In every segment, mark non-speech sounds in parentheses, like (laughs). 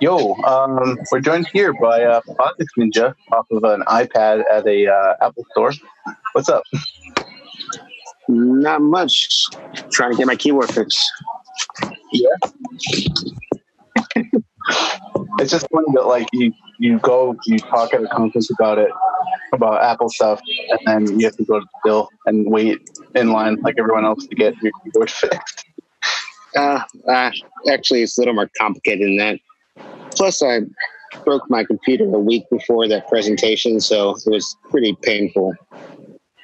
Yo, um, we're joined here by uh, Posix Ninja off of an iPad at a uh, Apple store. What's up? Not much. Trying to get my keyboard fixed. Yeah. it's just funny that like you you go you talk at a conference about it about Apple stuff, and then you have to go to the Bill and wait in line like everyone else to get your keyboard (laughs) fixed. Uh, uh, actually, it's a little more complicated than that. Plus, I broke my computer a week before that presentation, so it was pretty painful.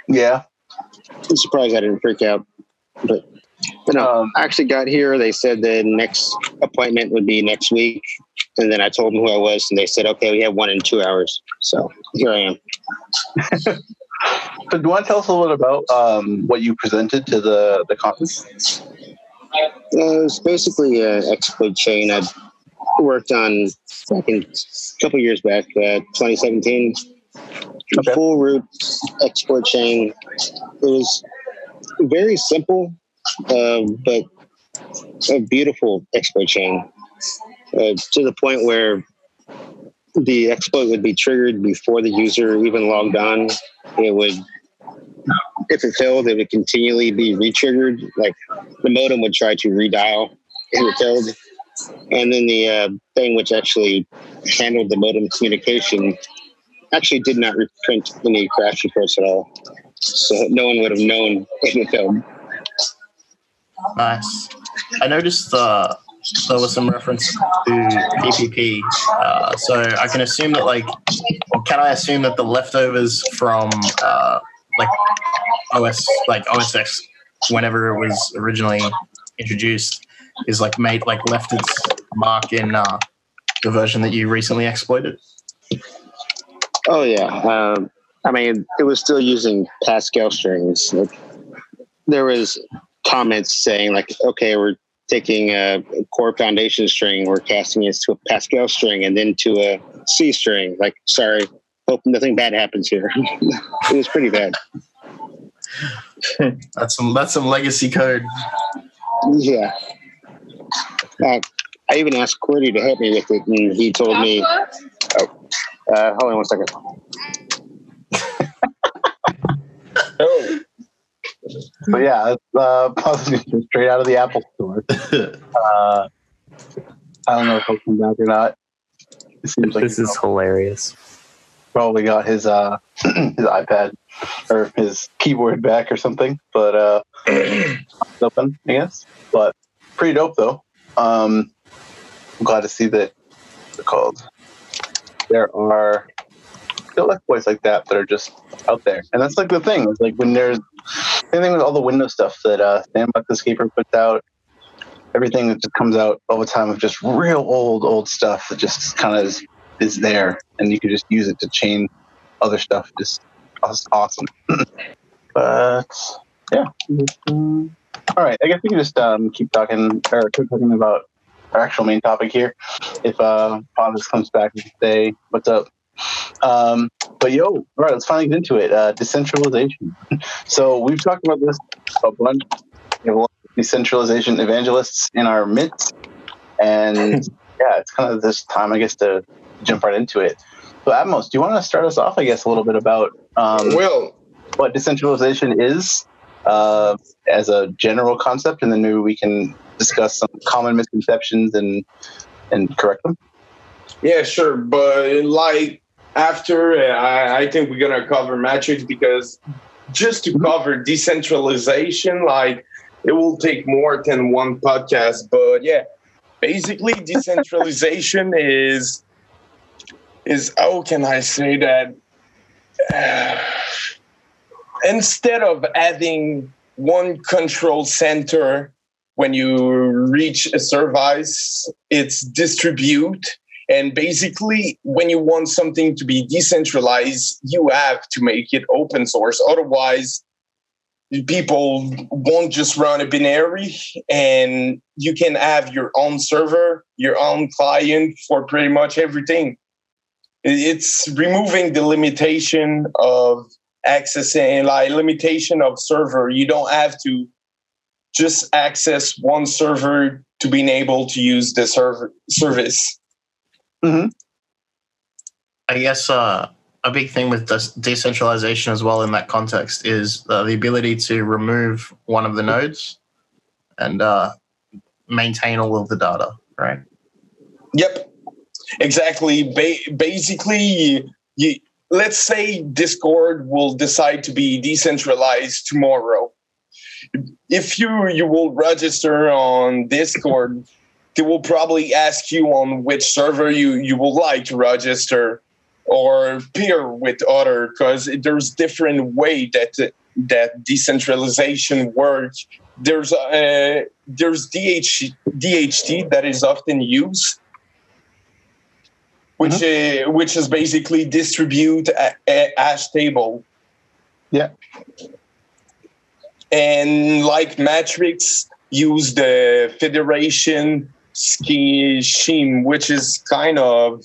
Yeah. I'm surprised I didn't freak out. But, but no, Um, I actually got here. They said the next appointment would be next week. And then I told them who I was, and they said, okay, we have one in two hours. So here I am. (laughs) So, do you want to tell us a little bit about um, what you presented to the the conference? Uh, it's basically an exploit chain I worked on a couple years back, uh, 2017. Okay. Full root exploit chain. It was very simple, uh, but a beautiful exploit chain uh, to the point where the exploit would be triggered before the user even logged on. It would, if it failed, it would continually be re-triggered. Like the modem would try to redial if it failed. And then the uh, thing which actually handled the modem communication actually did not reprint any crash reports at all. So no one would have known if it failed. Nice. I noticed uh, there was some reference to PPP. Uh, so I can assume that, like, or can I assume that the leftovers from uh, like OS, like OS X, whenever it was originally introduced, is like made like left its mark in uh, the version that you recently exploited? Oh yeah. Um, I mean, it was still using Pascal strings. Like, there was comments saying like, okay, we're taking a core foundation string, we're casting it to a Pascal string, and then to a C string. Like, sorry, hope nothing bad happens here. (laughs) it was pretty bad. (laughs) That's some that's some legacy code. Yeah. Uh, I even asked Cordy to help me with it, and he told me. Oh, uh, hold on one second. (laughs) Oh. But yeah, it's, uh, Posix straight out of the Apple store. (laughs) Uh, I don't know if he'll come back or not. It seems like this is hilarious. probably got his uh (clears throat) his iPad or his keyboard back or something. But uh, (clears throat) open, I guess. But pretty dope though. Um, I'm glad to see that. It called? There are still boys like that that are just out there, and that's like the thing. Is like when there's anything with all the Windows stuff that uh, Sandbox Escaper puts out. Everything that just comes out all the time of just real old, old stuff that just kind of is, is there, and you can just use it to chain other stuff. Just it's awesome. (clears throat) but yeah, all right. I guess we can just um, keep talking or keep talking about our actual main topic here. If uh, Pontus comes back and say what's up. Um, but yo, all right, let's finally get into it. Uh, decentralization. (laughs) so we've talked about this a bunch. We have a lot of decentralization evangelists in our midst, and (laughs) yeah, it's kind of this time, I guess, to jump right into it. So, Atmos, do you want to start us off, I guess, a little bit about um, Well, what decentralization is uh, as a general concept, and then maybe we can discuss some common misconceptions and and correct them. yeah, sure. But like after, I, I think we're gonna cover metrics because just to cover decentralization, like it will take more than one podcast. But yeah, basically, (laughs) decentralization is is how can I say that? (sighs) instead of having one control center when you reach a service, it's distribute. And basically, when you want something to be decentralized, you have to make it open source. Otherwise, people won't just run a binary and you can have your own server, your own client for pretty much everything. It's removing the limitation of accessing, like limitation of server. You don't have to just access one server to being able to use the server service. Mhm. I guess uh, a big thing with des- decentralization as well in that context is uh, the ability to remove one of the nodes and uh, maintain all of the data, right? Yep, exactly. Ba- basically, you, let's say Discord will decide to be decentralized tomorrow. If you you will register on Discord, they will probably ask you on which server you you would like to register or peer with other because there's different way that that decentralization works. There's uh, there's DH, DHT that is often used which uh, which is basically distribute a, a hash table. Yeah. And like Matrix, use the Federation scheme, which is kind of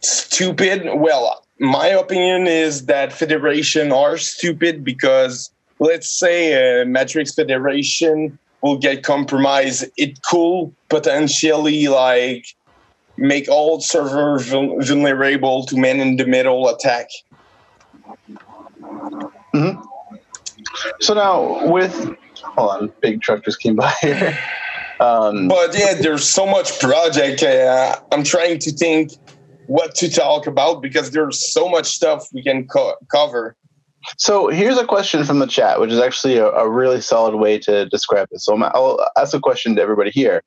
stupid. Well, my opinion is that Federation are stupid because let's say a Matrix Federation will get compromised. It could potentially like make all server vulnerable to man in the middle attack. So now with hold on, big truck just came by here. (laughs) Um, But yeah, there's so much project. Uh, I'm trying to think what to talk about because there's so much stuff we can co- cover. so here's a question from the chat, which is actually a, a really solid way to describe this. So I'm- I'll ask a question to everybody here.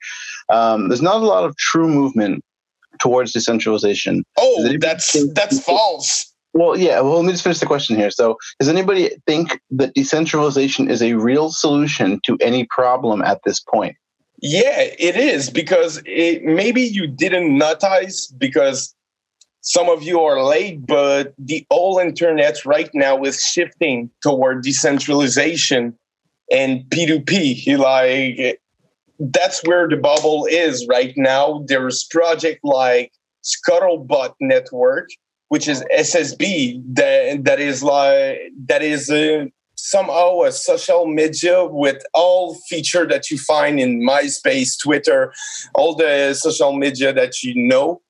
Um, there's not a lot of true movement towards decentralization. Oh, that's think- that's false. Well, yeah. Well, let me just finish the question here. So, does anybody think that decentralization is a real solution to any problem at this point? Yeah, it is because it, maybe you didn't notice because some of you are late, but the whole internet right now is shifting toward decentralization and P2P. Like that's where the bubble is right now. There's project like Scuttlebutt Network, which is SSB that that is like that is uh, somehow a social media with all feature that you find in MySpace, Twitter, all the social media that you know.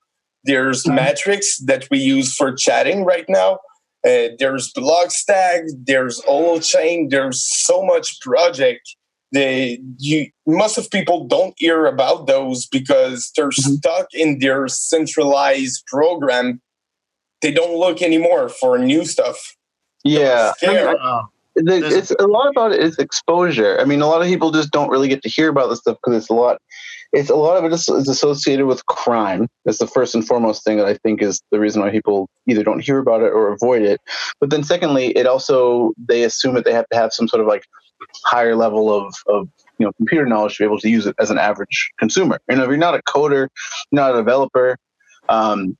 There's Matrix that we use for chatting right now. Uh, there's Blockstack, there's Holochain, there's so much project. They you most of people don't hear about those because they're Mhm. stuck in their centralized program. They don't look anymore for new stuff. Yeah, Scared. Uh, the, it's a lot about it is exposure. I mean, a lot of people just don't really get to hear about this stuff because it's a lot. It's a lot of it is, is associated with crime. That's the first and foremost thing that I think is the reason why people either don't hear about it or avoid it. But then, secondly, it also they assume that they have to have some sort of like higher level of of you know computer knowledge to be able to use it as an average consumer. You know, if you're not a coder, not a developer, um,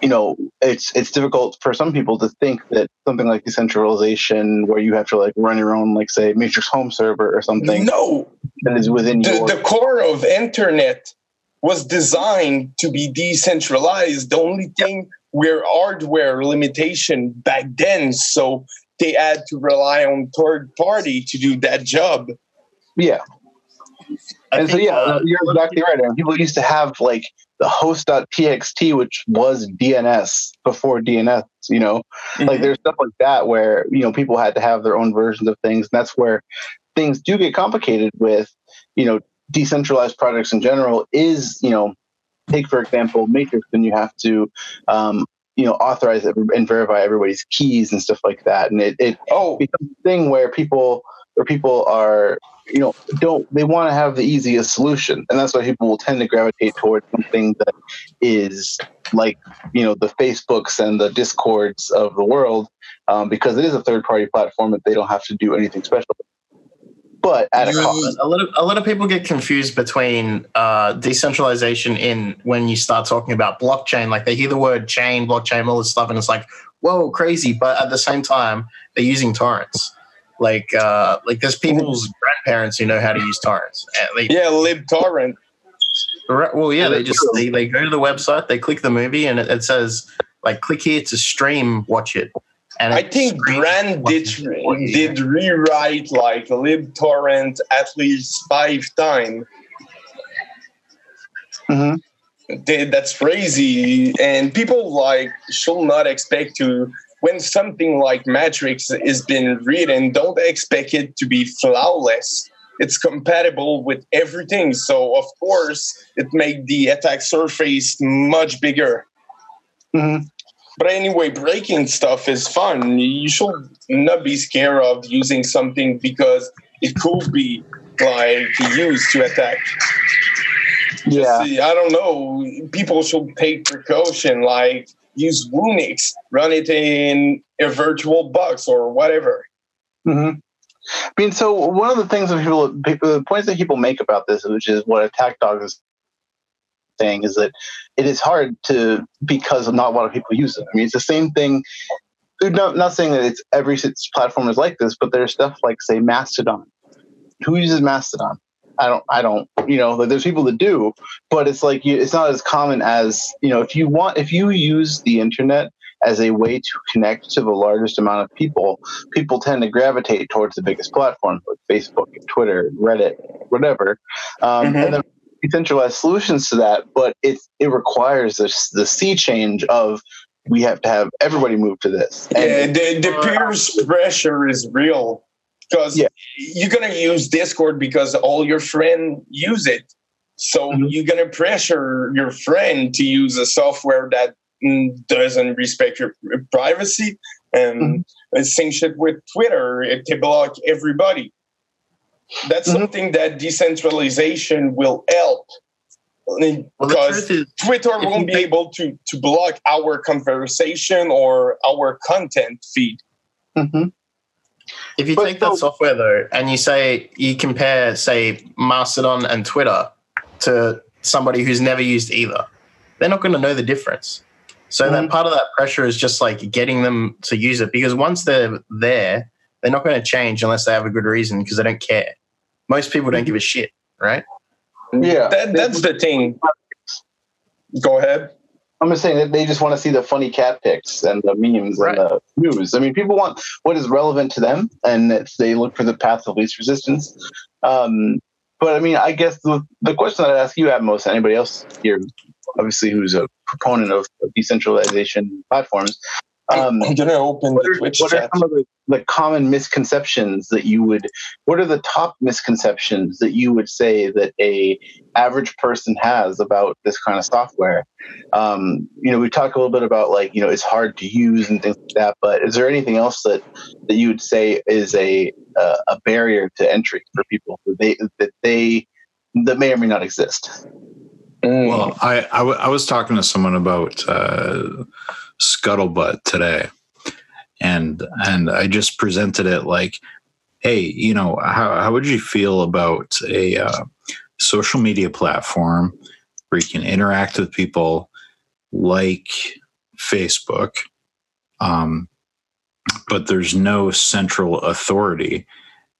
you know, it's it's difficult for some people to think that something like decentralization, where you have to like run your own, like say Matrix home server or something No, that is within the, your the core of internet was designed to be decentralized the only thing were hardware limitation back then so they had to rely on third party to do that job yeah. I And so yeah, uh, you're exactly right. Aaron. People used to have like the host.txt, which was DNS before DNS. You know, like there's stuff like that where you know people had to have their own versions of things, and that's where things do get complicated with you know decentralized projects in general. Is you know, take for example Matrix, and you have to um, you know authorize and verify everybody's keys and stuff like that, and it, it oh. becomes a thing where people where people are you know don't they want to have the easiest solution. And that's why people will tend to gravitate towards something that is like you know the facebooks and the discords of the world um, because it is a third party platform that they don't have to do anything special but at a cost a lot of a lot of people get confused between uh, decentralization in when you start talking about blockchain. Like they hear the word chain, blockchain, all this stuff, and it's like, whoa, crazy. But at the same time, they're using torrents. Like uh, like there's people's grandparents who know how to use torrents. They, yeah libtorrent Right, Well, yeah, they just they, they go to the website, they click the movie, and it, it says like click here to stream, watch it. And i think streams, brand did watches it for you. did rewrite like libtorrent at least five times Mhm. Th- That's crazy, and people like should not expect to when something like Matrix is being written. Don't expect it to be flawless. It's compatible with everything, so of course it make the attack surface much bigger. Mhm. But anyway, breaking stuff is fun. You should not be scared of using something because it could be like used to attack. Yeah. See, I don't know. People should take precaution, like use Whonix, run it in a virtual box or whatever. hmm I mean, so one of the things that people, the points that people make about this, which is what Attack Dog saying, is that it is hard to because not a lot of people use it. I mean, it's the same thing. Not, not saying that it's every platform is like this, but there's stuff like say Mastodon. Who uses Mastodon? I don't. I don't. You know, like, there's people that do, but it's like you, it's not as common as you know. If you want, if you use the internet as a way to connect to the largest amount of people, people tend to gravitate towards the biggest platforms like Facebook, and Twitter, Reddit, whatever. Um, Mhm. And then decentralized solutions to that, but it it requires this the sea change of we have to have everybody move to this. Yeah, And the, the peers pressure is real because Yeah. you're gonna use Discord because all your friends use it. So Mhm. you're gonna pressure your friend to use a software that mm, doesn't respect your privacy. And the same shit with Twitter; it can block everybody. That's Mhm. something that decentralization will help. Well, Because truth is, Twitter won't be take- able to to block our conversation or our content feed. Mhm. if you But take that so- software though, and you say you compare, say, Mastodon and Twitter to somebody who's never used either, they're not going to know the difference. So that Mhm. part of that pressure is just like getting them to use it because once they're there, they're not going to change unless they have a good reason because they don't care. Most people don't give a shit, right? Yeah. that, that's the thing. Go ahead. I'm just saying that they just want to see the funny cat pics and the memes Right. and the news. I mean, people want what is relevant to them, and it's, they look for the path of least resistance. Um, but I mean, I guess the, the question that I'd ask you, Atmos, anybody else here, obviously, who's a proponent of decentralization platforms, um, I'm gonna open what the are, Twitch what are some of the, the common misconceptions that you would what are the top misconceptions that you would say that a average person has about this kind of software um, you know we talked a little bit about like you know it's hard to use and things like that but is there anything else that that you would say is a uh, a barrier to entry for people that they that they that may or may not exist. Well, I, I, w- I was talking to someone about uh, scuttlebutt today, and and I just presented it like, hey, you know, how how would you feel about a uh, social media platform where you can interact with people like Facebook, um, but there's no central authority.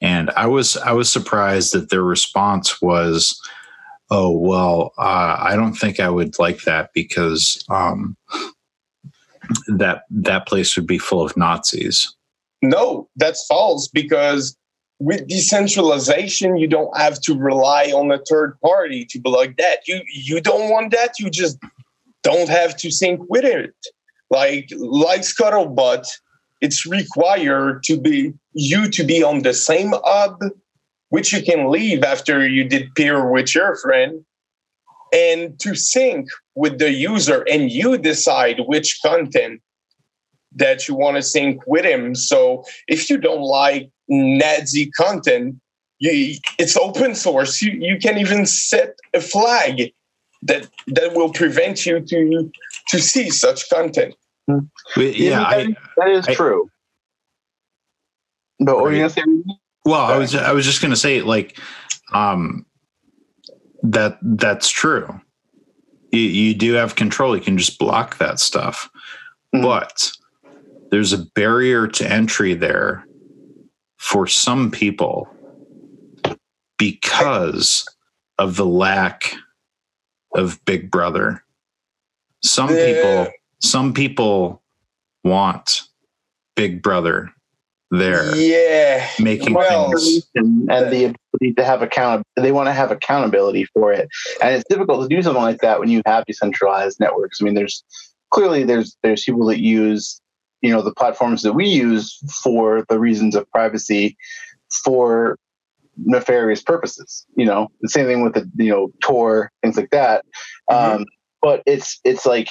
And I was I was surprised that their response was, oh well uh, i don't think i would like that because um, that that place would be full of nazis No, that's false because with decentralization, you don't have to rely on a third party to block that. You you don't want that. You just don't have to sync with it. Like like Scuttlebutt, it's required to be you to be on the same hub, which you can leave after you did peer with your friend, and to sync with the user, and you decide which content that you want to sync with him. So if you don't like Nazi content, you, it's open source. You, you can even set a flag that that will prevent you to to see such content. But yeah that, I, that is I- true but what were you gonna say well i was i was just going to say like um that that's true you, you do have control you can just block that stuff Mhm. but there's a barrier to entry there for some people because of the lack of big brother some Yeah. people some people want big brother there. Yeah. making Well, things and, and the ability to have account they want to have accountability for it. And it's difficult to do something like that when you have decentralized networks. I mean there's clearly there's there's people that use you know the platforms that we use for the reasons of privacy for nefarious purposes you know? The same thing with the you know tor things like that. Um but it's it's like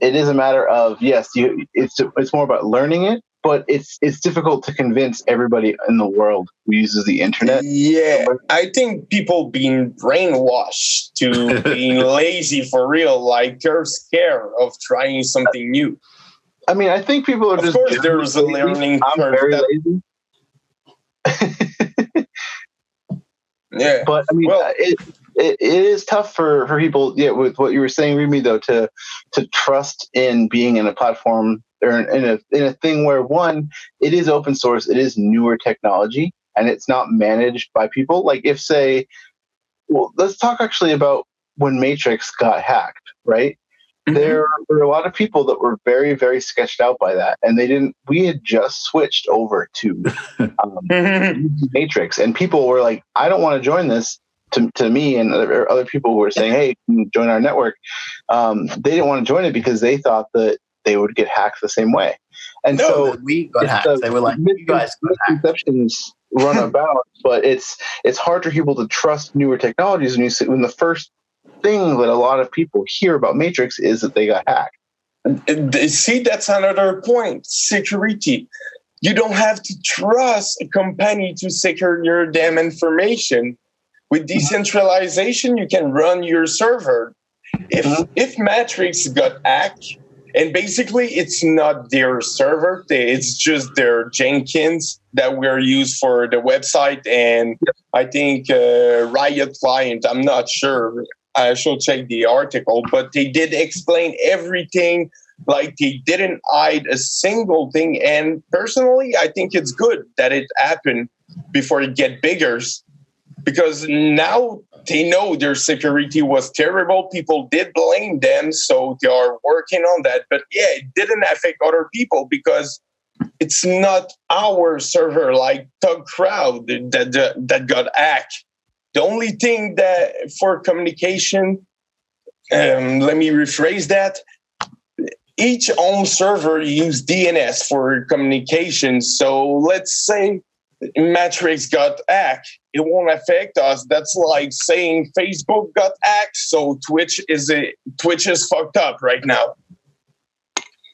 it is a matter of yes you it's it's more about learning it but it's it's difficult to convince everybody in the world who uses the internet Yeah, I think people being brainwashed to being (laughs) lazy for real, like they're scared of trying something new. I mean, I think people are Of just. course, there's a learning I'm curve. very that- lazy, (laughs) yeah, but I mean, Well- uh, it, it it is tough for for people. Yeah, with what you were saying, Remy, though, to to trust in being in a platform or in a in a thing where one, it is open source, it is newer technology, and it's not managed by people. Like if say, well, let's talk actually about when Matrix got hacked, right? Mm-hmm. there were a lot of people that were very very sketched out by that and they didn't we had just switched over to (laughs) um, matrix and people were like i don't want to join this to, to me and other, other people who were saying hey join our network um, they didn't want to join it because they thought that they would get hacked the same way and No, so we got hacked. the They were like, you guys misconceptions run (laughs) about, but it's it's hard for people to trust newer technologies when you see, when the first thing that a lot of people hear about Matrix is that they got hacked. See, that's another point. Security. You don't have to trust a company to secure your damn information. With decentralization, you can run your server. If Mhm. if Matrix got hacked, and basically it's not their server, it's just their Jenkins that were used for the website, and I think uh, Riot client. I'm not sure. I should check the article, but they did explain everything. Like they didn't hide a single thing. And personally, I think it's good that it happened before it get bigger, because now they know their security was terrible. People did blame them, so they are working on that. But yeah, it didn't affect other people because it's not our server like Tug Crowd that, that got hacked. The only thing that for communication, um, let me rephrase that. Each home server use DNS for communication. So let's say Matrix got hacked, it won't affect us. That's like saying Facebook got hacked, so Twitch is a Twitch is fucked up right now.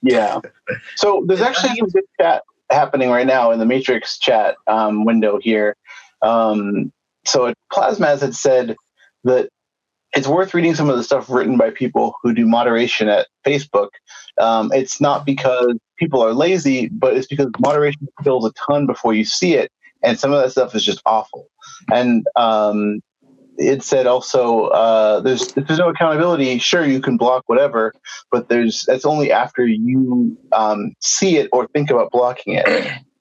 Yeah. So there's actually some good chat happening right now in the Matrix chat um, window here. Um, so Plasmaz had said that it's worth reading some of the stuff written by people who do moderation at Facebook. Um, it's not because people are lazy, but it's because moderation kills a ton before you see it, and some of that stuff is just awful. And um, it said also uh, there's if there's no accountability. Sure, you can block whatever, but there's that's only after you um, see it or think about blocking it.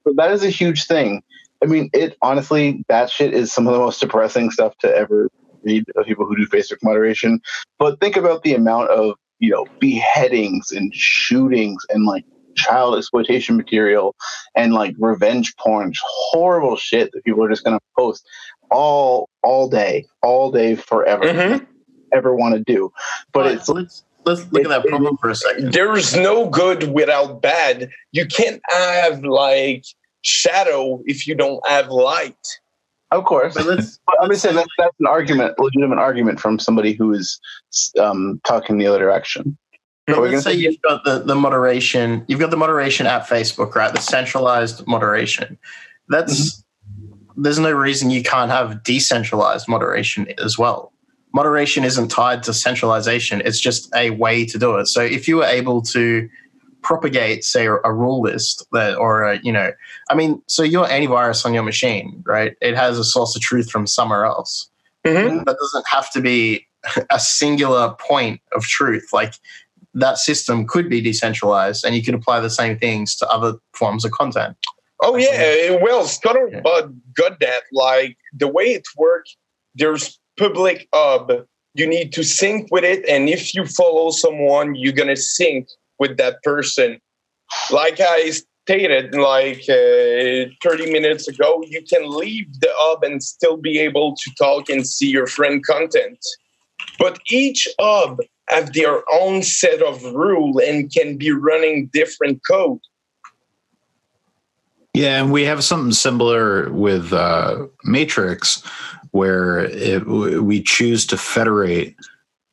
So that is a huge thing. I mean, it honestly, that shit is some of the most depressing stuff to ever read of people who do Facebook moderation. But think about the amount of you know beheadings and shootings and like child exploitation material and like revenge porn, horrible shit that people are just going to post all all day, all day, forever, Mhm. ever want to do. But Right, it's let's let's look at that it- problem for a second. There's no good without bad. You can't have like shadow if you don't have light. Of course. But let's But I'm just saying that's that's an argument, legitimate argument from somebody who is um, talking the other direction. But let's say say? you've got the, the moderation, you've got the moderation at Facebook, right? The centralized moderation. That's there's no reason you can't have decentralized moderation as well. Moderation isn't tied to centralization, it's just a way to do it. So if you were able to propagate, say, a rule list that, or a, you know, I mean, so your antivirus on your machine, right? It has a source of truth from somewhere else Mhm. that doesn't have to be a singular point of truth. Like that system could be decentralized and you could apply the same things to other forms of content. Oh yeah, well, Scuttlebutt got that. Like the way it works, there's public hub. You need to sync with it, and if you follow someone, you're gonna sync with that person. Like I stated like uh, 30 minutes ago, you can leave the hub and still be able to talk and see your friend content. But each hub have their own set of rule and can be running different code. Yeah, and we have something similar with uh, Matrix, where it, we choose to federate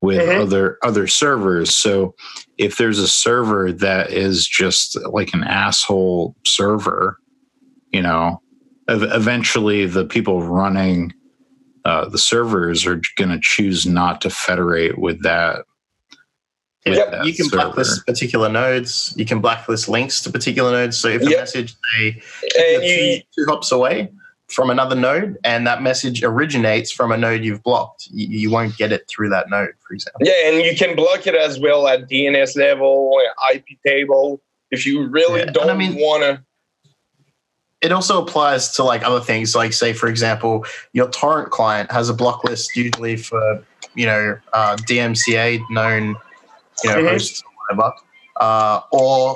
with Mhm. other other servers. So if there's a server that is just like an asshole server, you know, ev- eventually the people running uh, the servers are going to choose not to federate with that. with Yeah, that you can server. blacklist particular nodes. You can blacklist links to particular nodes. So if a message say And two, you, two hops away from another node, and that message originates from a node you've blocked, you, you won't get it through that node, for example. yeah, and you can block it as well at DNS level, IP table, if you really Yeah, don't I mean- want to. It also applies to like other things, like say, for example, your torrent client has a block list usually for you know uh, DMCA known you know Mhm. hosts or whatever, uh, or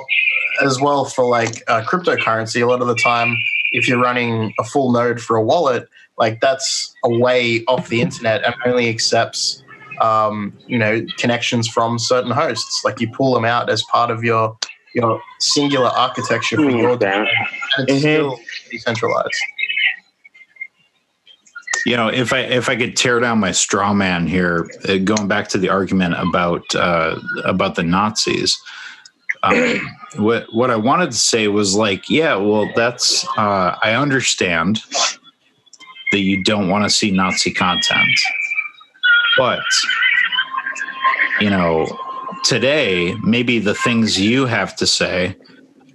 as well for like uh, cryptocurrency. A lot of the time, if you're running a full node for a wallet, like that's a way off the internet and only accepts um, you know connections from certain hosts. Like you pull them out as part of your your singular architecture for your Yeah. and it's Mhm. still decentralized. you know if i if i could tear down my straw man here uh, going back to the argument about uh, about the nazis um, what what i wanted to say was like yeah well that's uh, i understand that you don't want to see nazi content but you know today maybe the things you have to say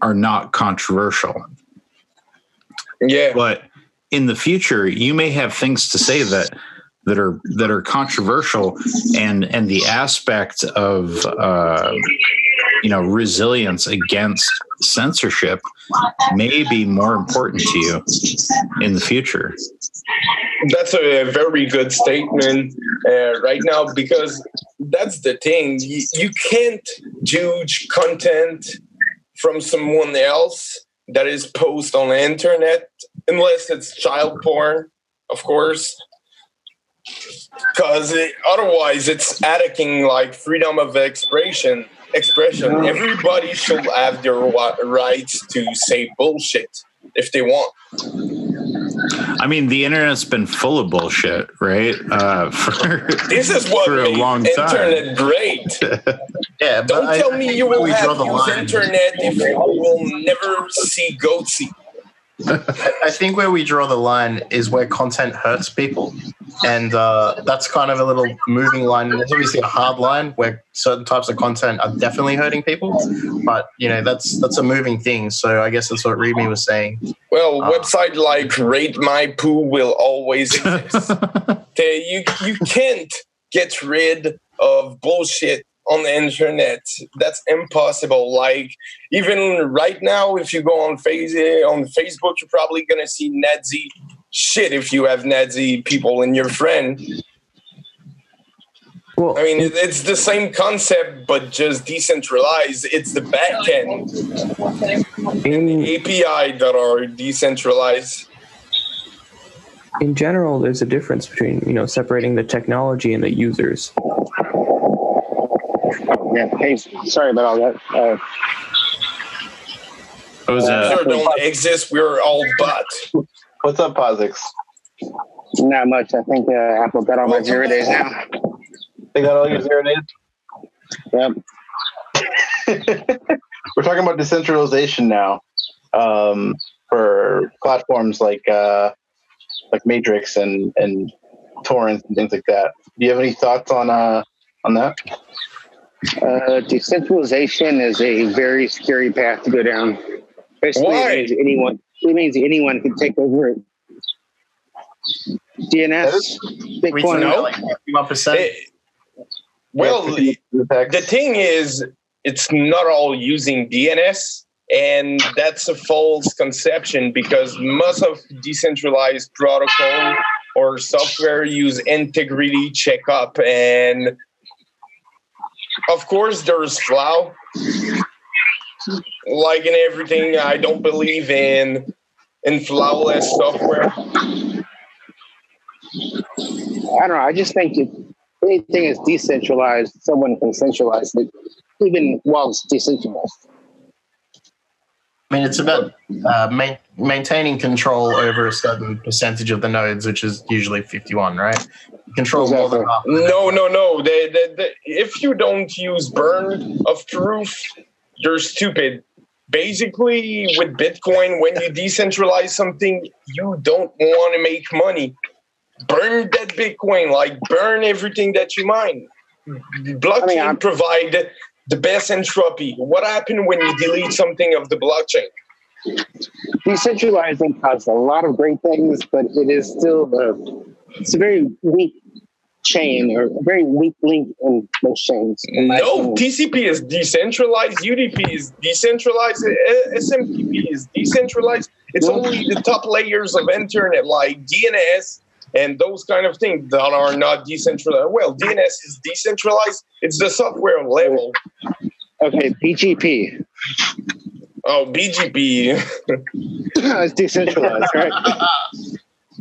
are not controversial Yeah. but in the future you may have things to say that that are that are controversial and and the aspect of uh, you know resilience against censorship may be more important to you in the future That's a very good statement uh, right now because that's the thing. You, you can't judge content from someone else that is posted on the internet unless it's child porn, of course. Because otherwise, it's attacking like freedom of expression. Expression. Everybody should have their wa- rights to say bullshit if they want. i mean the internet's been full of bullshit right uh for This is what For a made long time. internet great. (laughs) Yeah, but Don't I- tell I me think you where will we have the use internet if you will never see Goatse. I think where we draw the line is where content hurts people, and uh, that's kind of a little moving line. There's obviously a hard line where certain types of content are definitely hurting people, but you know that's that's a moving thing. So I guess that's what Remy was saying. Well, Ah. website like Rate My Poo will always (laughs) exist. You you can't get rid of bullshit on the internet. That's impossible. Like even right now, if you go on face on Facebook, you're probably gonna see Nazi shit if you have Nazi people in your friend. Well, I mean, it's the same concept, but just decentralized. It's the back end in API that are decentralized. in general, there's a difference between you know separating the technology and the users. Yeah. Hey, sorry about all that. Uh, It was a- Sure, don't exist. We're all but. What's up, Posix? not much. I think uh, Apple got all my zero days now. They got all your zero days? Yep. (laughs) We're talking about decentralization now um, for platforms like uh, like Matrix and and torrents and things like that. Do you have any thoughts on uh, on that? Uh, decentralization is a very scary path to go down. Basically, Why? it means anyone. It means anyone can take over it. DNS, We Bitcoin. know. like 51%. Eh, well, the the thing is, it's not all using DNS, and that's a false conception because most of decentralized protocol or software use integrity checkup, and of course there's flaw. like in everything, I don't believe in in flawless software. I don't know. I just think if anything is decentralized, someone can centralize it, even while it's decentralized. I mean, it's about uh, main, maintaining control over a certain percentage of the nodes, which is usually 51, right? Control more than half. No, no, no. The, the, the, if you don't use burn of truth, you're stupid. Basically, with Bitcoin, when you decentralize something, you don't want to make money. Burn that Bitcoin, like burn everything that you mine. Blockchain I mean, provide the best entropy. What happened when you delete something of the blockchain? Decentralizing has a lot of great things, but it is still a, it's a very weak chain or a very weak link in most chains. in No. TCP is decentralized, UDP is decentralized, SMTP is decentralized. It's only the top layers of internet like DNS and those kind of things that are not decentralized. Well, DNS is decentralized, it's the software level. Okay, BGP. Oh, BGP. (laughs) it's decentralized, right?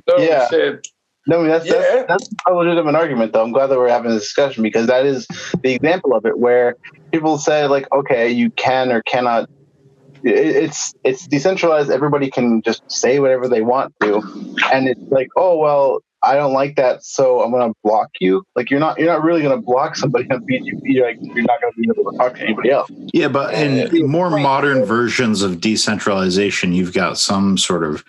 oh, Yeah. shit. No, I mean, that's, Yeah. that's that's a legitimate argument, though. I'm glad that we're having this discussion because that is the example of it where people say like, okay, you can or cannot. It- It's it's decentralized. Everybody can just say whatever they want to, and it's like, oh well, I don't like that, so I'm gonna block you. Like you're not you're not really gonna block somebody on BGP. You're, like, you're not gonna be able to talk to anybody else. Yeah, but in more modern versions of decentralization, you've got some sort of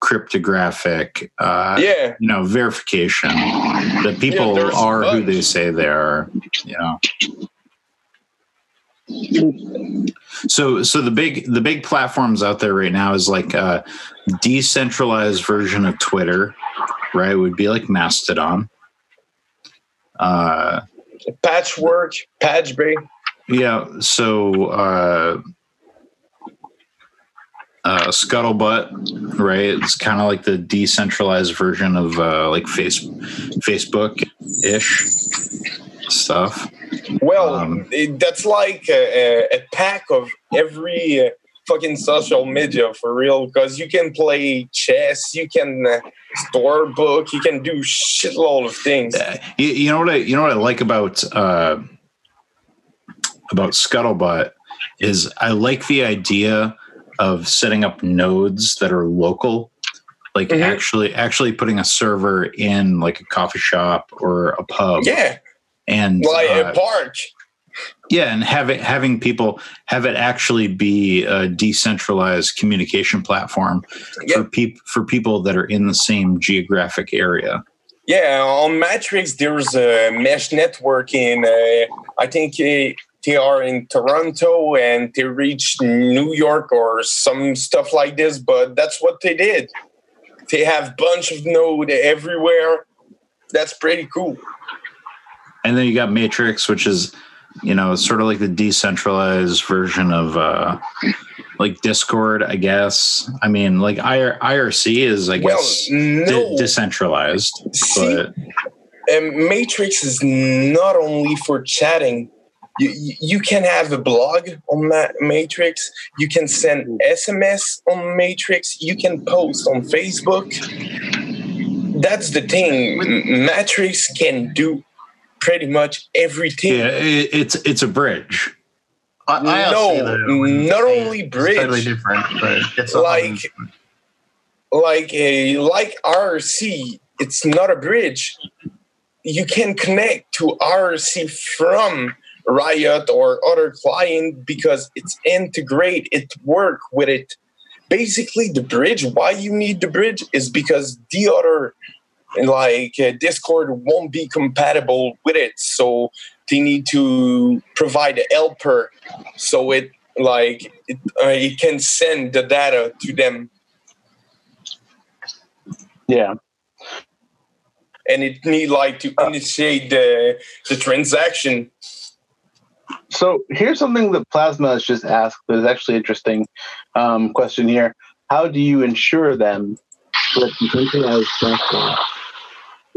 cryptographic, uh, Yeah. you know, verification that people there's a are who they say they are. You know. So, so the big the big platforms out there right now is like a decentralized version of Twitter, right? It Would be like Mastodon. Uh, Patchwork, Patchbay. Yeah. So uh, uh, Scuttlebutt, right? It's kind of like the decentralized version of uh, like face Facebook ish stuff. Well, Um, it, that's like a, a, pack of every uh, fucking social media for real. Because you can play chess, you can uh, store book, you can do shitload of things. Uh, You, you know what I you know what I like about uh, about Scuttlebutt is I like the idea of setting up nodes that are local, like Mhm. actually actually putting a server in like a coffee shop or a pub, Yeah, and like uh, a park. yeah, and having having people have it actually be a decentralized communication platform Yeah. for people for people that are in the same geographic area. Yeah, on Matrix, there's a mesh network in, uh, I think uh, they are in Toronto and they reached New York or some stuff like this, but that's what they did. They have bunch of node everywhere. That's pretty cool. And then you got Matrix, which is, you know, sort of like the decentralized version of uh like Discord, I guess. I mean, like IR- IRC is, I Well, guess, no. de- decentralized, See, but um, Matrix is not only for chatting. You, you, you can have a blog on Ma- Matrix. You can send SMS on Matrix. You can post on Facebook. That's the thing. Matrix can do pretty much everything. yeah, it, it's it's a bridge. I, I No, also, though, not say only it's bridge. totally different. But it's Like- like a like IRC, it's not a bridge. You can connect to IRC from Riot or other client because it's integrate, it work with it. Basically, the bridge. Why you need the bridge is because the other, like uh, Discord, won't be compatible with it. So they need to provide a helper, so it like it, uh, it can send the data to them Yeah. and it need like to initiate the the transaction. So here's something that Plasma has just asked that is actually interesting um, question here. How do you ensure them that the decentralized platform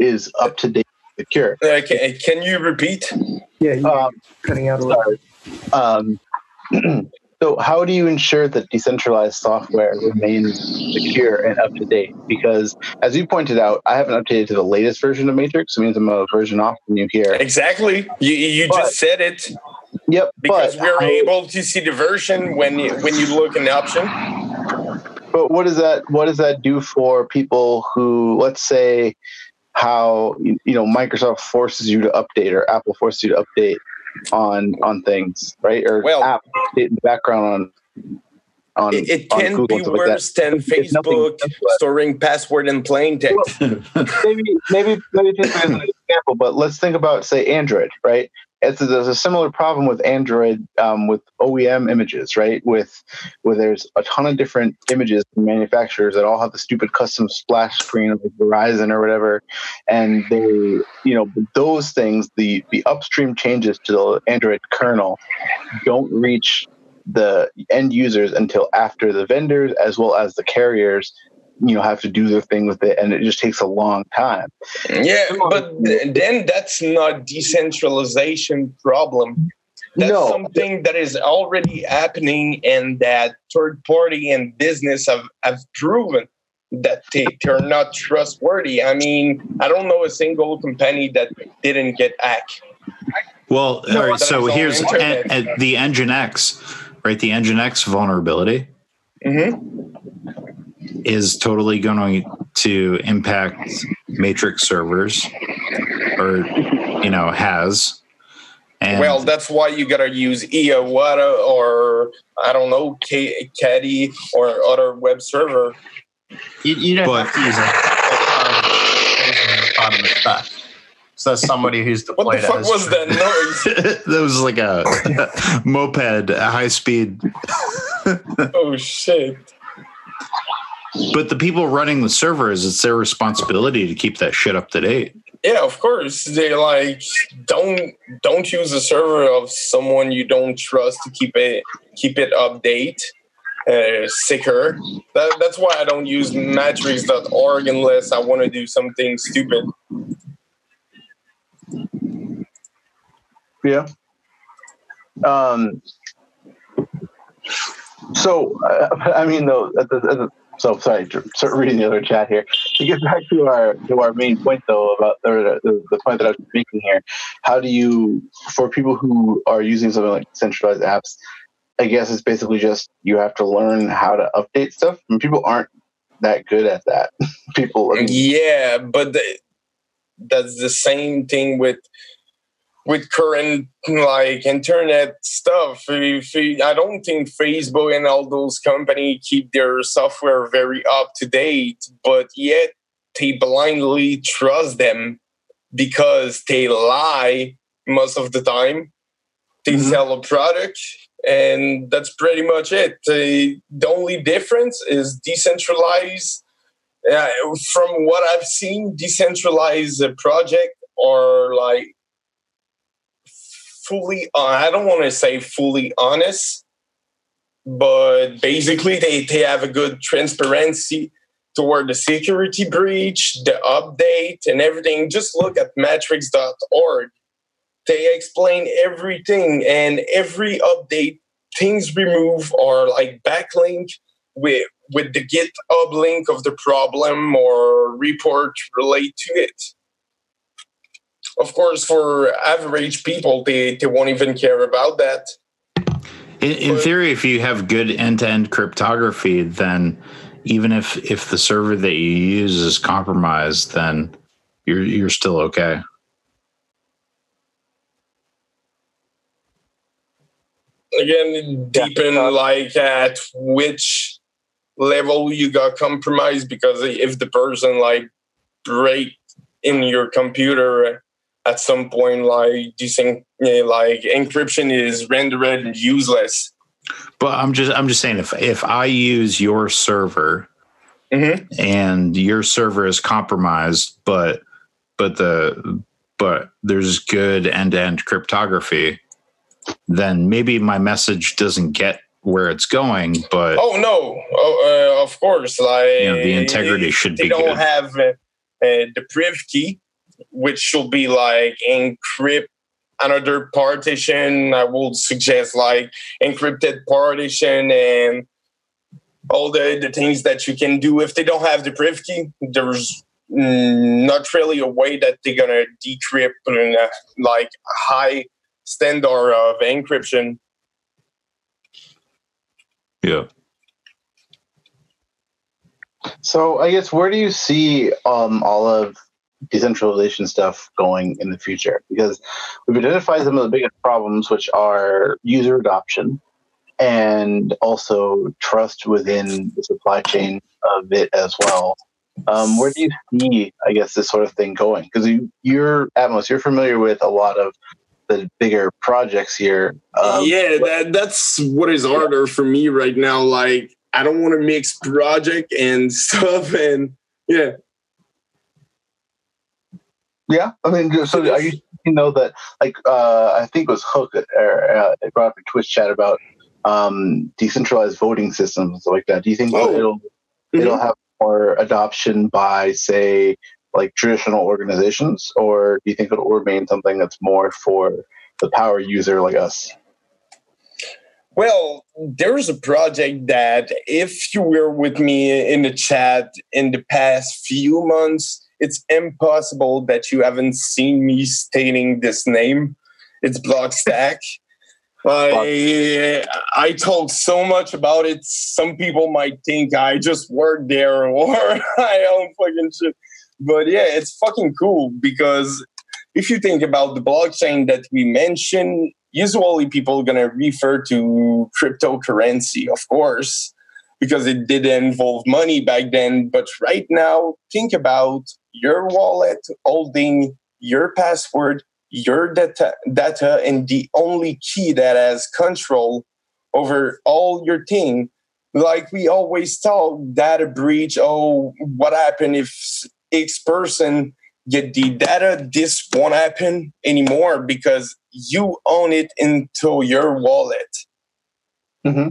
is up to date secure? Uh, can, can you repeat? Yeah, you're Um, cutting out a little. um, (clears throat) So, how do you ensure that decentralized software remains secure and up to date? Because, as you pointed out, I haven't updated to the latest version of Matrix. It means I'm a version off from you here. Exactly. You, you But- just said it Yep, because but we're how- able to see the version when you, when you look in the option. But what does that what does that do for people who, let's say, how you know Microsoft forces you to update or Apple forces you to update on on things, right? Or Well- app update in the background on on It, it can Google be and stuff like worse than Facebook storing password in plain text. maybe maybe maybe take as an (laughs) example, but let's think about say Android, right? It's there's a similar problem with Android um, with OEM images, right? With where there's a ton of different images from manufacturers that all have the stupid custom splash screen of like Verizon or whatever, and they, you know, those things, the the upstream changes to the Android kernel don't reach the end users until after the vendors as well as the carriers you know have to do their thing with it and it just takes a long time Yeah, but then that's not decentralization problem. That's no something that is already happening and that third party and business have, have proven that they, they're not trustworthy. I mean, I don't know a single company that didn't get hacked. Well, No, all right. So here's internet. and, and the Nginx, right? The Nginx vulnerability Mm-hmm. Is totally going to impact Matrix servers, or you know, has. And Well, that's why you gotta use Hiawatha or I don't know, K- Caddy or other web server. You, you don't But- have to use it. Part of the stack. So somebody who's deployed. What the fuck it has was that noise? that was like a moped, a high speed. oh shit! But the people running the servers, it's their responsibility to keep that shit up to date. Yeah, of course. They like don't don't use a server of someone you don't trust to keep it keep it update uh, secure. That, that's why I don't use matrix.org unless I want to do something stupid. yeah um so uh, i mean though at the, at the, so sorry start reading the other chat here. To get back to our to our main point though about the, the point that i was making here how do you for people who are using something like centralized apps i guess it's basically just you have to learn how to update stuff and people aren't that good at that. (laughs) People I mean, Yeah, but the, that's the same thing with with current like internet stuff. If, I don't think Facebook and all those companies keep their software very up to date, but yet they blindly trust them because they lie most of the time. They Mhm. sell a product, and that's pretty much it. The, the only difference is decentralized uh, from what I've seen, decentralized project or like fully. I don't want to say fully honest, but basically they they have a good transparency toward the security breach, the update, and everything. Just look at matrix.org. They explain everything and every update, things remove or like backlink with with the GitHub link of the problem or report relate to it. Of course, for average people, they, they won't even care about that. In, in But- theory, if you have good end-to-end cryptography, then even if if the server that you use is compromised, then you're you're still okay. Again, deep in like at which level you got compromised because if the person like break in your computer at some point like using like encryption is rendered useless. But I'm just I'm just saying if if I use your server Mhm. and your server is compromised, but but the but there's good end-to-end cryptography, then maybe my message doesn't get where it's going, but Oh no! Oh, uh, of course, like you know, the integrity should they be don't good. have uh, the priv key, which should be like encrypt another partition. I would suggest like encrypted partition and all the, the things that you can do. If they don't have the privy key, there's not really a way that they're gonna decrypt in a, like high standard of encryption. Yeah. So I guess where do you see um, all of decentralization stuff going in the future? Because we've identified some of the biggest problems, which are user adoption and also trust within the supply chain of it as well. Um, where do you see, I guess, this sort of thing going? Because you, you're Atmos, you're familiar with a lot of the bigger projects here. Um, yeah, that that's what is harder for me right now. Like, I don't want to mix project and (laughs) stuff, and yeah, yeah. I mean, so are you you know that like uh, I think it was Hook or uh, brought up a Twitch chat about um, decentralized voting systems like that. Do you think oh. it'll mm-hmm. it'll have more adoption by say like traditional organizations, or do you think it'll remain something that's more for the power user like us? Well, there's a project that if you were with me in the chat in the past few months, it's impossible that you haven't seen me stating this name. It's Blockstack. (laughs) I I talk so much about it. Some people might think I just work there (laughs) or I own fucking shit. But yeah, it's fucking cool because if you think about the blockchain that we mentioned, usually people are gonna refer to cryptocurrency, of course, because it did involve money back then. But right now, think about your wallet holding your password your data, data and the only key that has control over all your thing. Like we always talk, data breach. Oh, what happened if X person get the data? This won't happen anymore because you own it into your wallet. Mm-hmm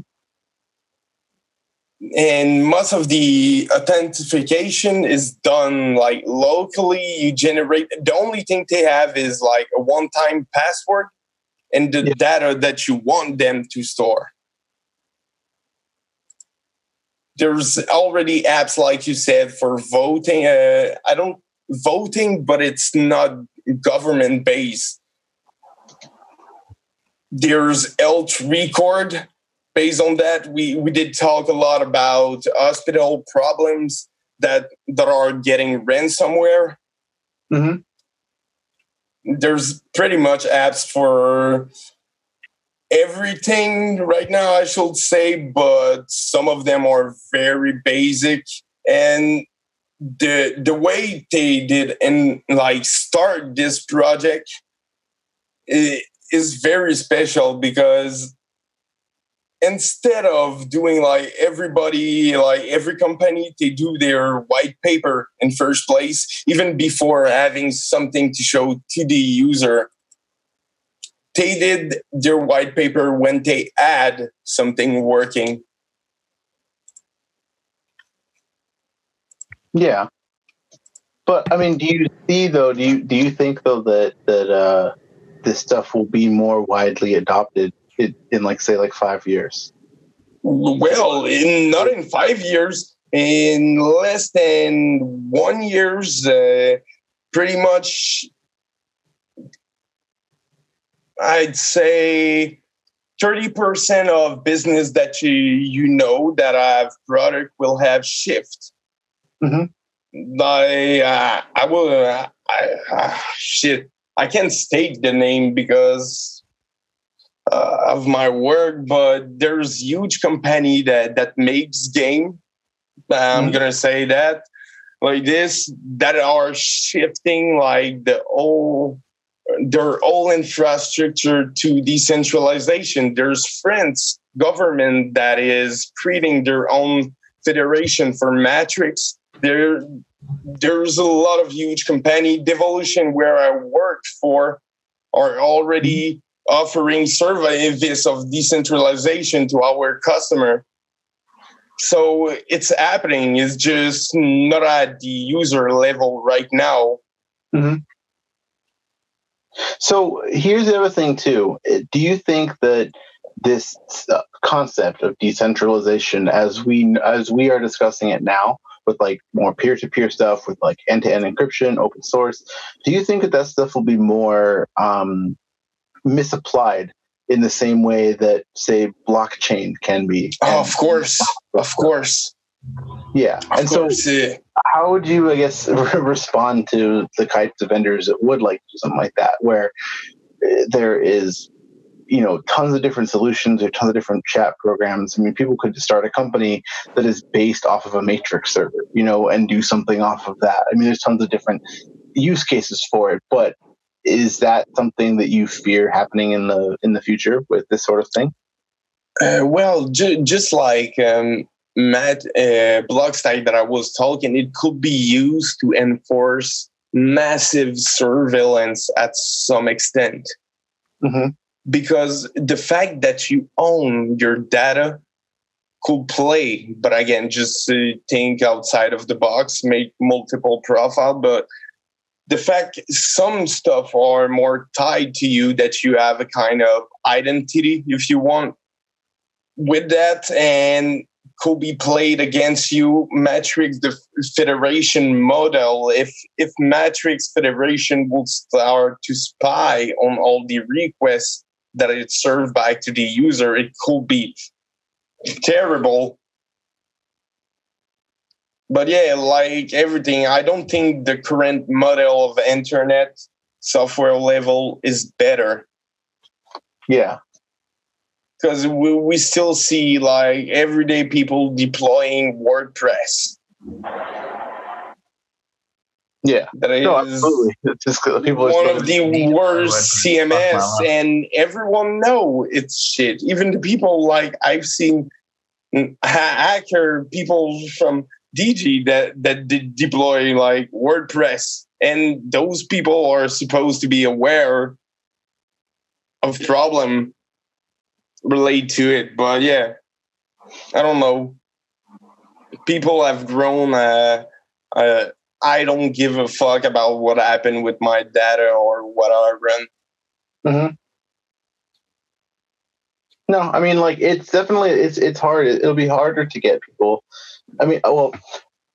and most of the authentication is done like locally. You generate the only thing they have is like a one-time password and the yeah. data that you want them to store. There's already apps like you said for voting uh, i don't voting but it's not government based there's health record based on that, we, we did talk a lot about hospital problems that that are getting ransomware. Mm-hmm. There's pretty much apps for everything right now, I should say, but some of them are very basic. And the the way they did and like start this project is very special because instead of doing like everybody like every company they do their white paper in first place even before having something to show to the user. They did their white paper when they add something working. Yeah. But i mean do you see though do you do you think though that that uh this stuff will be more widely adopted in, in like say like five years? Well, in not in five years, in less than one years, uh, pretty much. I'd say 30% of business that you you know that I've product will have shift. Mm-hmm. I uh, I will uh, I, uh, shit I can't state the name because of my work, but there's huge company that that makes game. I'm mm-hmm. gonna say that like this that are shifting like the whole their whole infrastructure to decentralization. There's France government that is creating their own federation for Matrix. There, there's a lot of huge company. Devolution, where I worked for, are already offering service of decentralization to our customer. So it's happening. It's just not at the user level right now. Mm-hmm. So here's the other thing too. Do you think that this uh, concept of decentralization, as we as we are discussing it now, with like more peer-to-peer stuff, with like end-to-end encryption, open source, do you think that that stuff will be more um, misapplied in the same way that, say, blockchain can be? Oh, of course, of course. Yeah, Of and course, so yeah. how would you, I guess, (laughs) respond to the types of vendors that would like do something like that, where uh, there is, you know, tons of different solutions or tons of different chat programs? I mean, people could start a company that is based off of a Matrix server, you know, and do something off of that. I mean, there's tons of different use cases for it, but is that something that you fear happening in the in the future with this sort of thing? Uh, well, ju- just like um, Matt uh, Blockstack that I was talking, it could be used to enforce massive surveillance at some extent. hmm Because the fact that you own your data could play, but again, just uh, think outside of the box, make multiple profile. But the fact some stuff are more tied to you that you have a kind of identity, if you want, with that and could be played against you. Matrix the federation model if if matrix federation would start to spy on all the requests that it served back to the user it could be terrible but yeah like everything i don't think the current model of internet software level is better Yeah. because we, we still see like everyday people deploying WordPress. Yeah. That is No, absolutely. It's just people one of the worst WordPress. CMS, Fuck my life. and everyone know it's shit. Even the people like I've seen mm, hacker people from DG that that did deploy like WordPress, and those people are supposed to be aware of problem relate to it. But yeah, I don't know. People have grown. Uh, uh, I don't give a fuck about what happened with my data or what I run. Mhm. No, I mean, like it's definitely it's it's hard. It'll be harder to get people. I mean, well,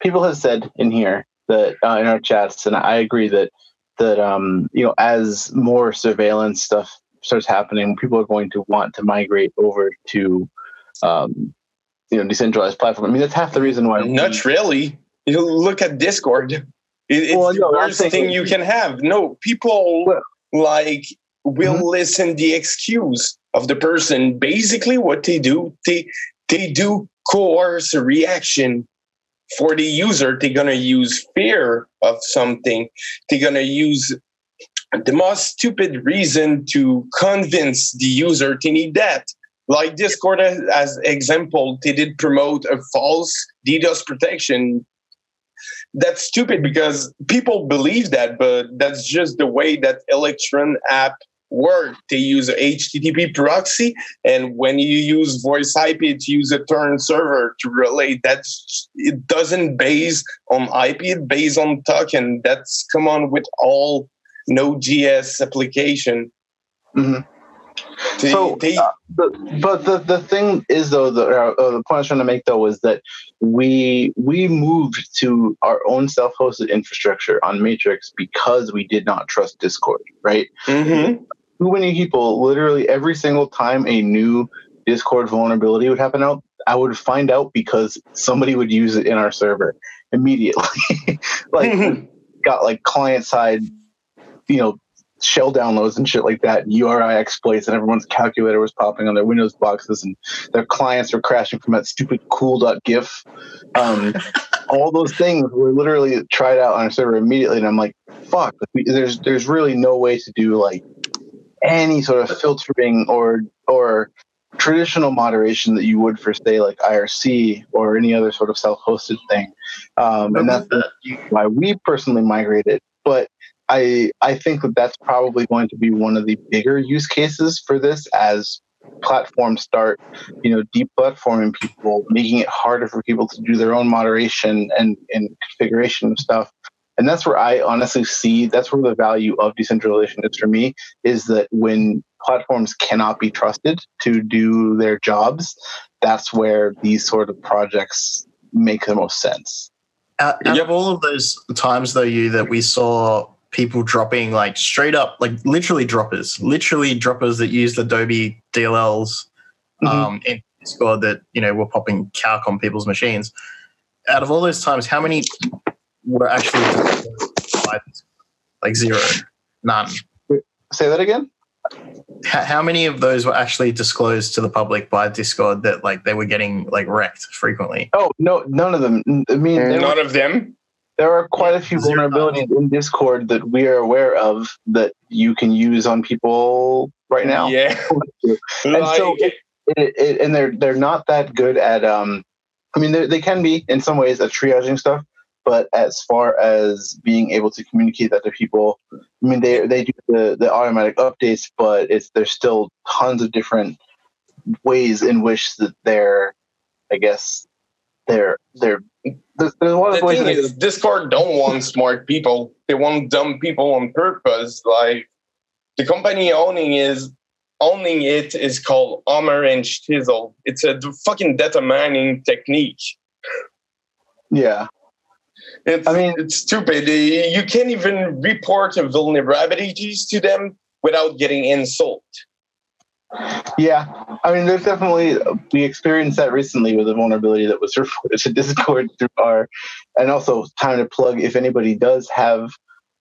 people have said in here that uh, in our chats, and I agree that that um you know as more surveillance stuff starts happening, people are going to want to migrate over to um you know decentralized platform. I mean, that's half the reason why. we- Not really. You look at Discord. It- it's Well, the no, worst thing you can have. No, people Well- like will Mhm. listen the excuse of the person. Basically, what they do, they they do coerce a reaction for the user. They're gonna use fear of something. They're gonna use the most stupid reason to convince the user to need that. Like Discord as, as example, they did promote a false DDoS protection. That's stupid because people believe that, but that's just the way that Electron app work. They use a HTTP proxy, and when you use voice IP, it use a turn server to relay. That's it doesn't base on IP, it based on token. That's come on with all Node.js application. Mhm. They, So, they, But but the, the thing is though the uh, uh, the point I was trying to make though was that we we moved to our own self hosted infrastructure on Matrix because we did not trust Discord, right? Mhm. Too many people, literally every single time a new Discord vulnerability would happen out, I would find out because somebody would use it in our server immediately. (laughs) like (laughs) got like client side, you know, shell downloads and shit like that, URI exploits, and everyone's calculator was popping on their Windows boxes, and their clients were crashing from that stupid cool.gif. Um, (laughs) all those things were literally tried out on our server immediately, and I'm like, fuck, there's there's really no way to do like any sort of filtering or or traditional moderation that you would for say like IRC or any other sort of self-hosted thing. Um, and that's why we personally migrated. But I I think that that's probably going to be one of the bigger use cases for this as platforms start, you know, deplatforming people, making it harder for people to do their own moderation and, and configuration of stuff. And that's where I honestly see that's where the value of decentralization is for me is that when platforms cannot be trusted to do their jobs, that's where these sort of projects make the most sense. Out, out Yep. of all of those times, though, you that we saw people dropping like straight up, like literally droppers, literally droppers that used Adobe DLLs Mhm. um, in Discord that you know were popping calc on people's machines. Out of all those times, how many were actually like zero, none? Say that again. How, how many of those were actually disclosed to the public by Discord that like they were getting like wrecked frequently? Oh no, none of them. I mean, there, None of them. there are quite a few Zero. vulnerabilities in Discord that we are aware of that you can use on people right now. Yeah. (laughs) And so it, it, it, and they're they're not that good at um i mean they they can be in some ways at triaging stuff but as far as being able to communicate that to people i mean they they do the the automatic updates but it's there's still tons of different ways in which that they're i guess they're they're there's, there's a lot of the ways thing is, Discord don't want smart people. They want dumb people on purpose. Like the company owning is owning it is called Hammer and Chisel. It's a fucking data mining technique. yeah It's, I mean- it's stupid. You can't even report vulnerabilities to them without getting insult. Yeah, I mean, there's definitely uh, we experienced that recently with a vulnerability that was (laughs) reported to Discord through our, and also time to plug if anybody does have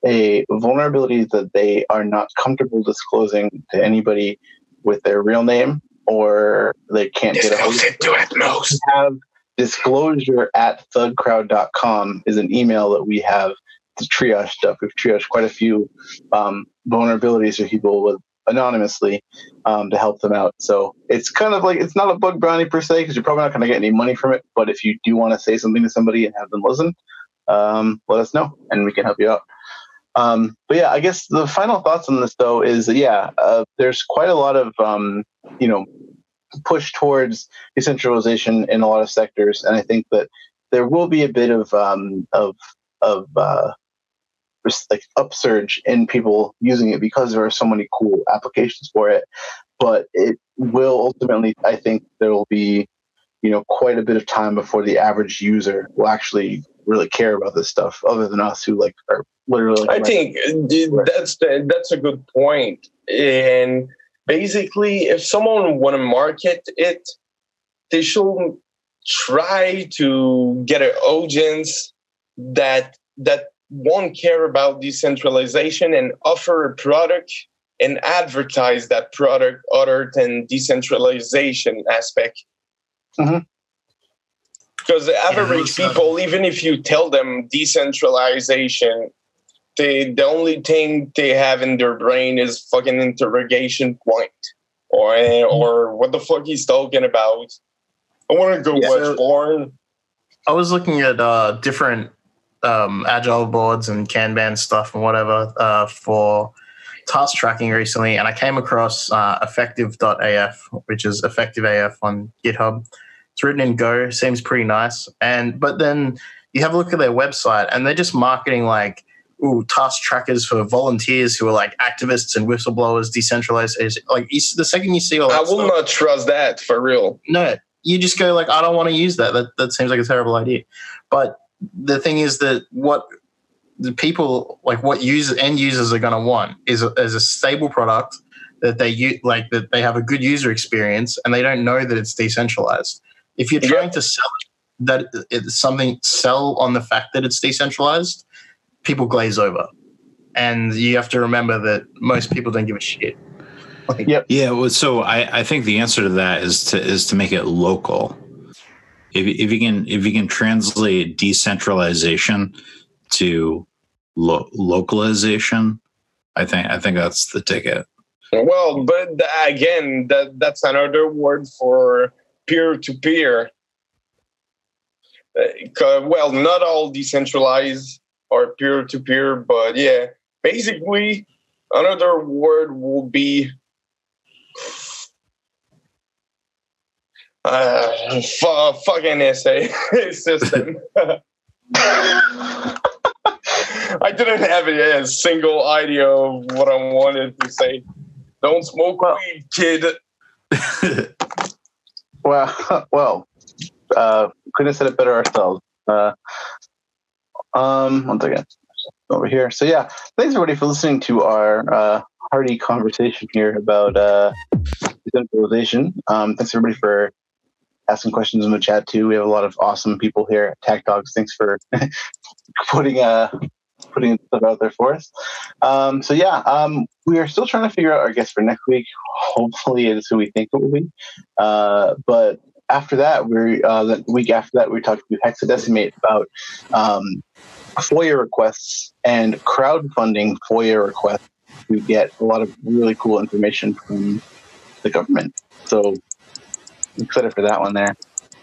a vulnerability that they are not comfortable disclosing to anybody with their real name or they can't get a hold of it to at most. have disclosure at thugcrowd.com is an email that we have to triage stuff. We've triaged quite a few um, vulnerabilities for people with anonymously um, to help them out. So it's kind of like it's not a bug bounty per se because you're probably not going to get any money from it. But if you do want to say something to somebody and have them listen, um, let us know and we can help you out. Um, but yeah, I guess the final thoughts on this though is yeah, uh, there's quite a lot of um, you know push towards decentralization in a lot of sectors, and I think that there will be a bit of um, of of uh, like upsurge in people using it because there are so many cool applications for it. But it will ultimately, I think, there will be you know quite a bit of time before the average user will actually really care about this stuff, other than us who like are literally. I think uh, Right. that's the, that's a good point. And basically, if someone want to market it, they should try to get an audience that that won't care about decentralization and offer a product and advertise that product other than decentralization aspect. Mhm. Because the average those, uh, people, even if you tell them decentralization, they the only thing they have in their brain is fucking interrogation point or or what the fuck he's talking about. I want to go Yeah. watch porn. I was looking at uh, different um, agile boards and Kanban stuff and whatever uh, for task tracking recently, and I came across uh, effective.af, which is effective AF on GitHub. It's written in Go, seems pretty nice. And but then you have a look at their website, and they're just marketing like ooh task trackers for volunteers who are like activists and whistleblowers, decentralized. Like the second you see all that, I will stuff- not trust that for real. no, you just go like, I don't want to use that. That that seems like a terrible idea. But the thing is that what the people like, what users end users are going to want is a, is a stable product that they use, like that they have a good user experience, and they don't know that it's decentralized. If you're trying to sell that it's something sell on the fact that it's decentralized, people glaze over, and you have to remember that most people don't give a shit. Like, Yep. Yeah, well, so I, I think the answer to that is to is to make it local. If if you can if you can translate decentralization to lo- localization, I think I think that's the ticket. Well, but again, that that's another word for peer to peer. Well, not all decentralized or peer to peer, but yeah, basically, another word will be uh, fu- fucking essay (laughs) system. (laughs) I didn't have a single idea of what I wanted to say. Don't smoke Well- weed, kid. (laughs) Well, well, uh, couldn't have said it better ourselves. Uh, um, one second, over here. So yeah, thanks everybody for listening to our uh, hearty conversation here about uh, decentralization. Um, thanks everybody for asking questions in the chat too. We have a lot of awesome people here at Tag Dogs. Thanks for (laughs) putting uh putting stuff out there for us. Um, so yeah, um, we are still trying to figure out our guest for next week. Hopefully, it is who we think it will be. Uh, but after that, we're uh, the week after that, we talked to Hexadecimate about um, FOIA requests and crowdfunding FOIA requests. We get a lot of really cool information from the government. So I'm excited for that one there.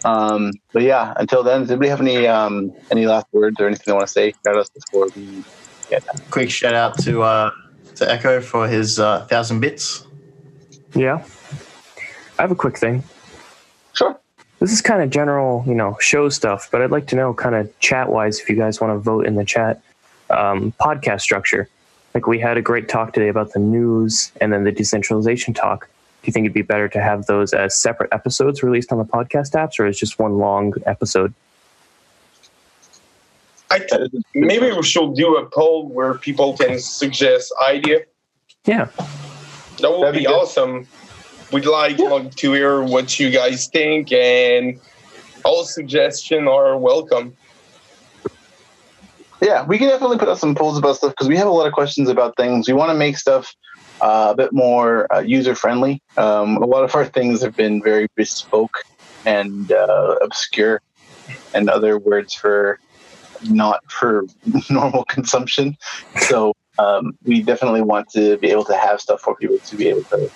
Um, but yeah, until then, does anybody have any um, any last words or anything they want to say about us before we get Quick shout out to uh, to Echo for his uh, thousand bits. Yeah. I have a quick thing. Sure. This is kind of general, you know, show stuff, but I'd like to know, kind of chat wise, if you guys want to vote in the chat, um, podcast structure. Like we had a great talk today about the news and then the decentralization talk. Do you think it'd be better to have those as separate episodes released on the podcast apps, or is just one long episode? I th- maybe we should do a poll where people can suggest idea. Yeah, That would That'd be, be awesome. We'd like, like to hear what you guys think, and all suggestions are welcome. Yeah, we can definitely put out some polls about stuff because we have a lot of questions about things. We want to make stuff uh, a bit more uh, user friendly. Um, a lot of our things have been very bespoke and uh, obscure, and other words for not for (laughs) normal consumption. So um, we definitely want to be able to have stuff for people to be able to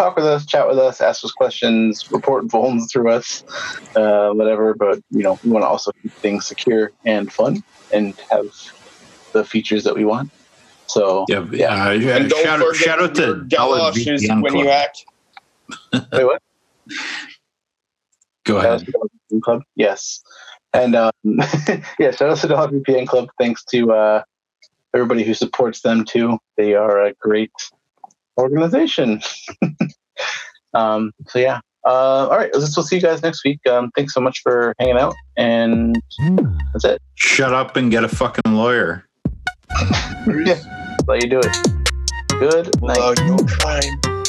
talk with us, chat with us, ask us questions, report phones through us, uh, whatever. But you know, we want to also keep things secure and fun and have the features that we want. So Yeah, yeah. yeah And don't shout, out- forget shout out to Dollar galoshes VPN when Club. you act. (laughs) wait, what? Go ahead. to VPN Club. Yes. And um, (laughs) yeah, shout out to Dollar VPN Club. Thanks to uh, everybody who supports them too. They are a great organization. (laughs) um, so yeah. Uh, all right, let's we'll see you guys next week. Um, thanks so much for hanging out, and that's it. Shut up and get a fucking lawyer. (laughs) Yeah, that's how you do it. Good night. Love your crime.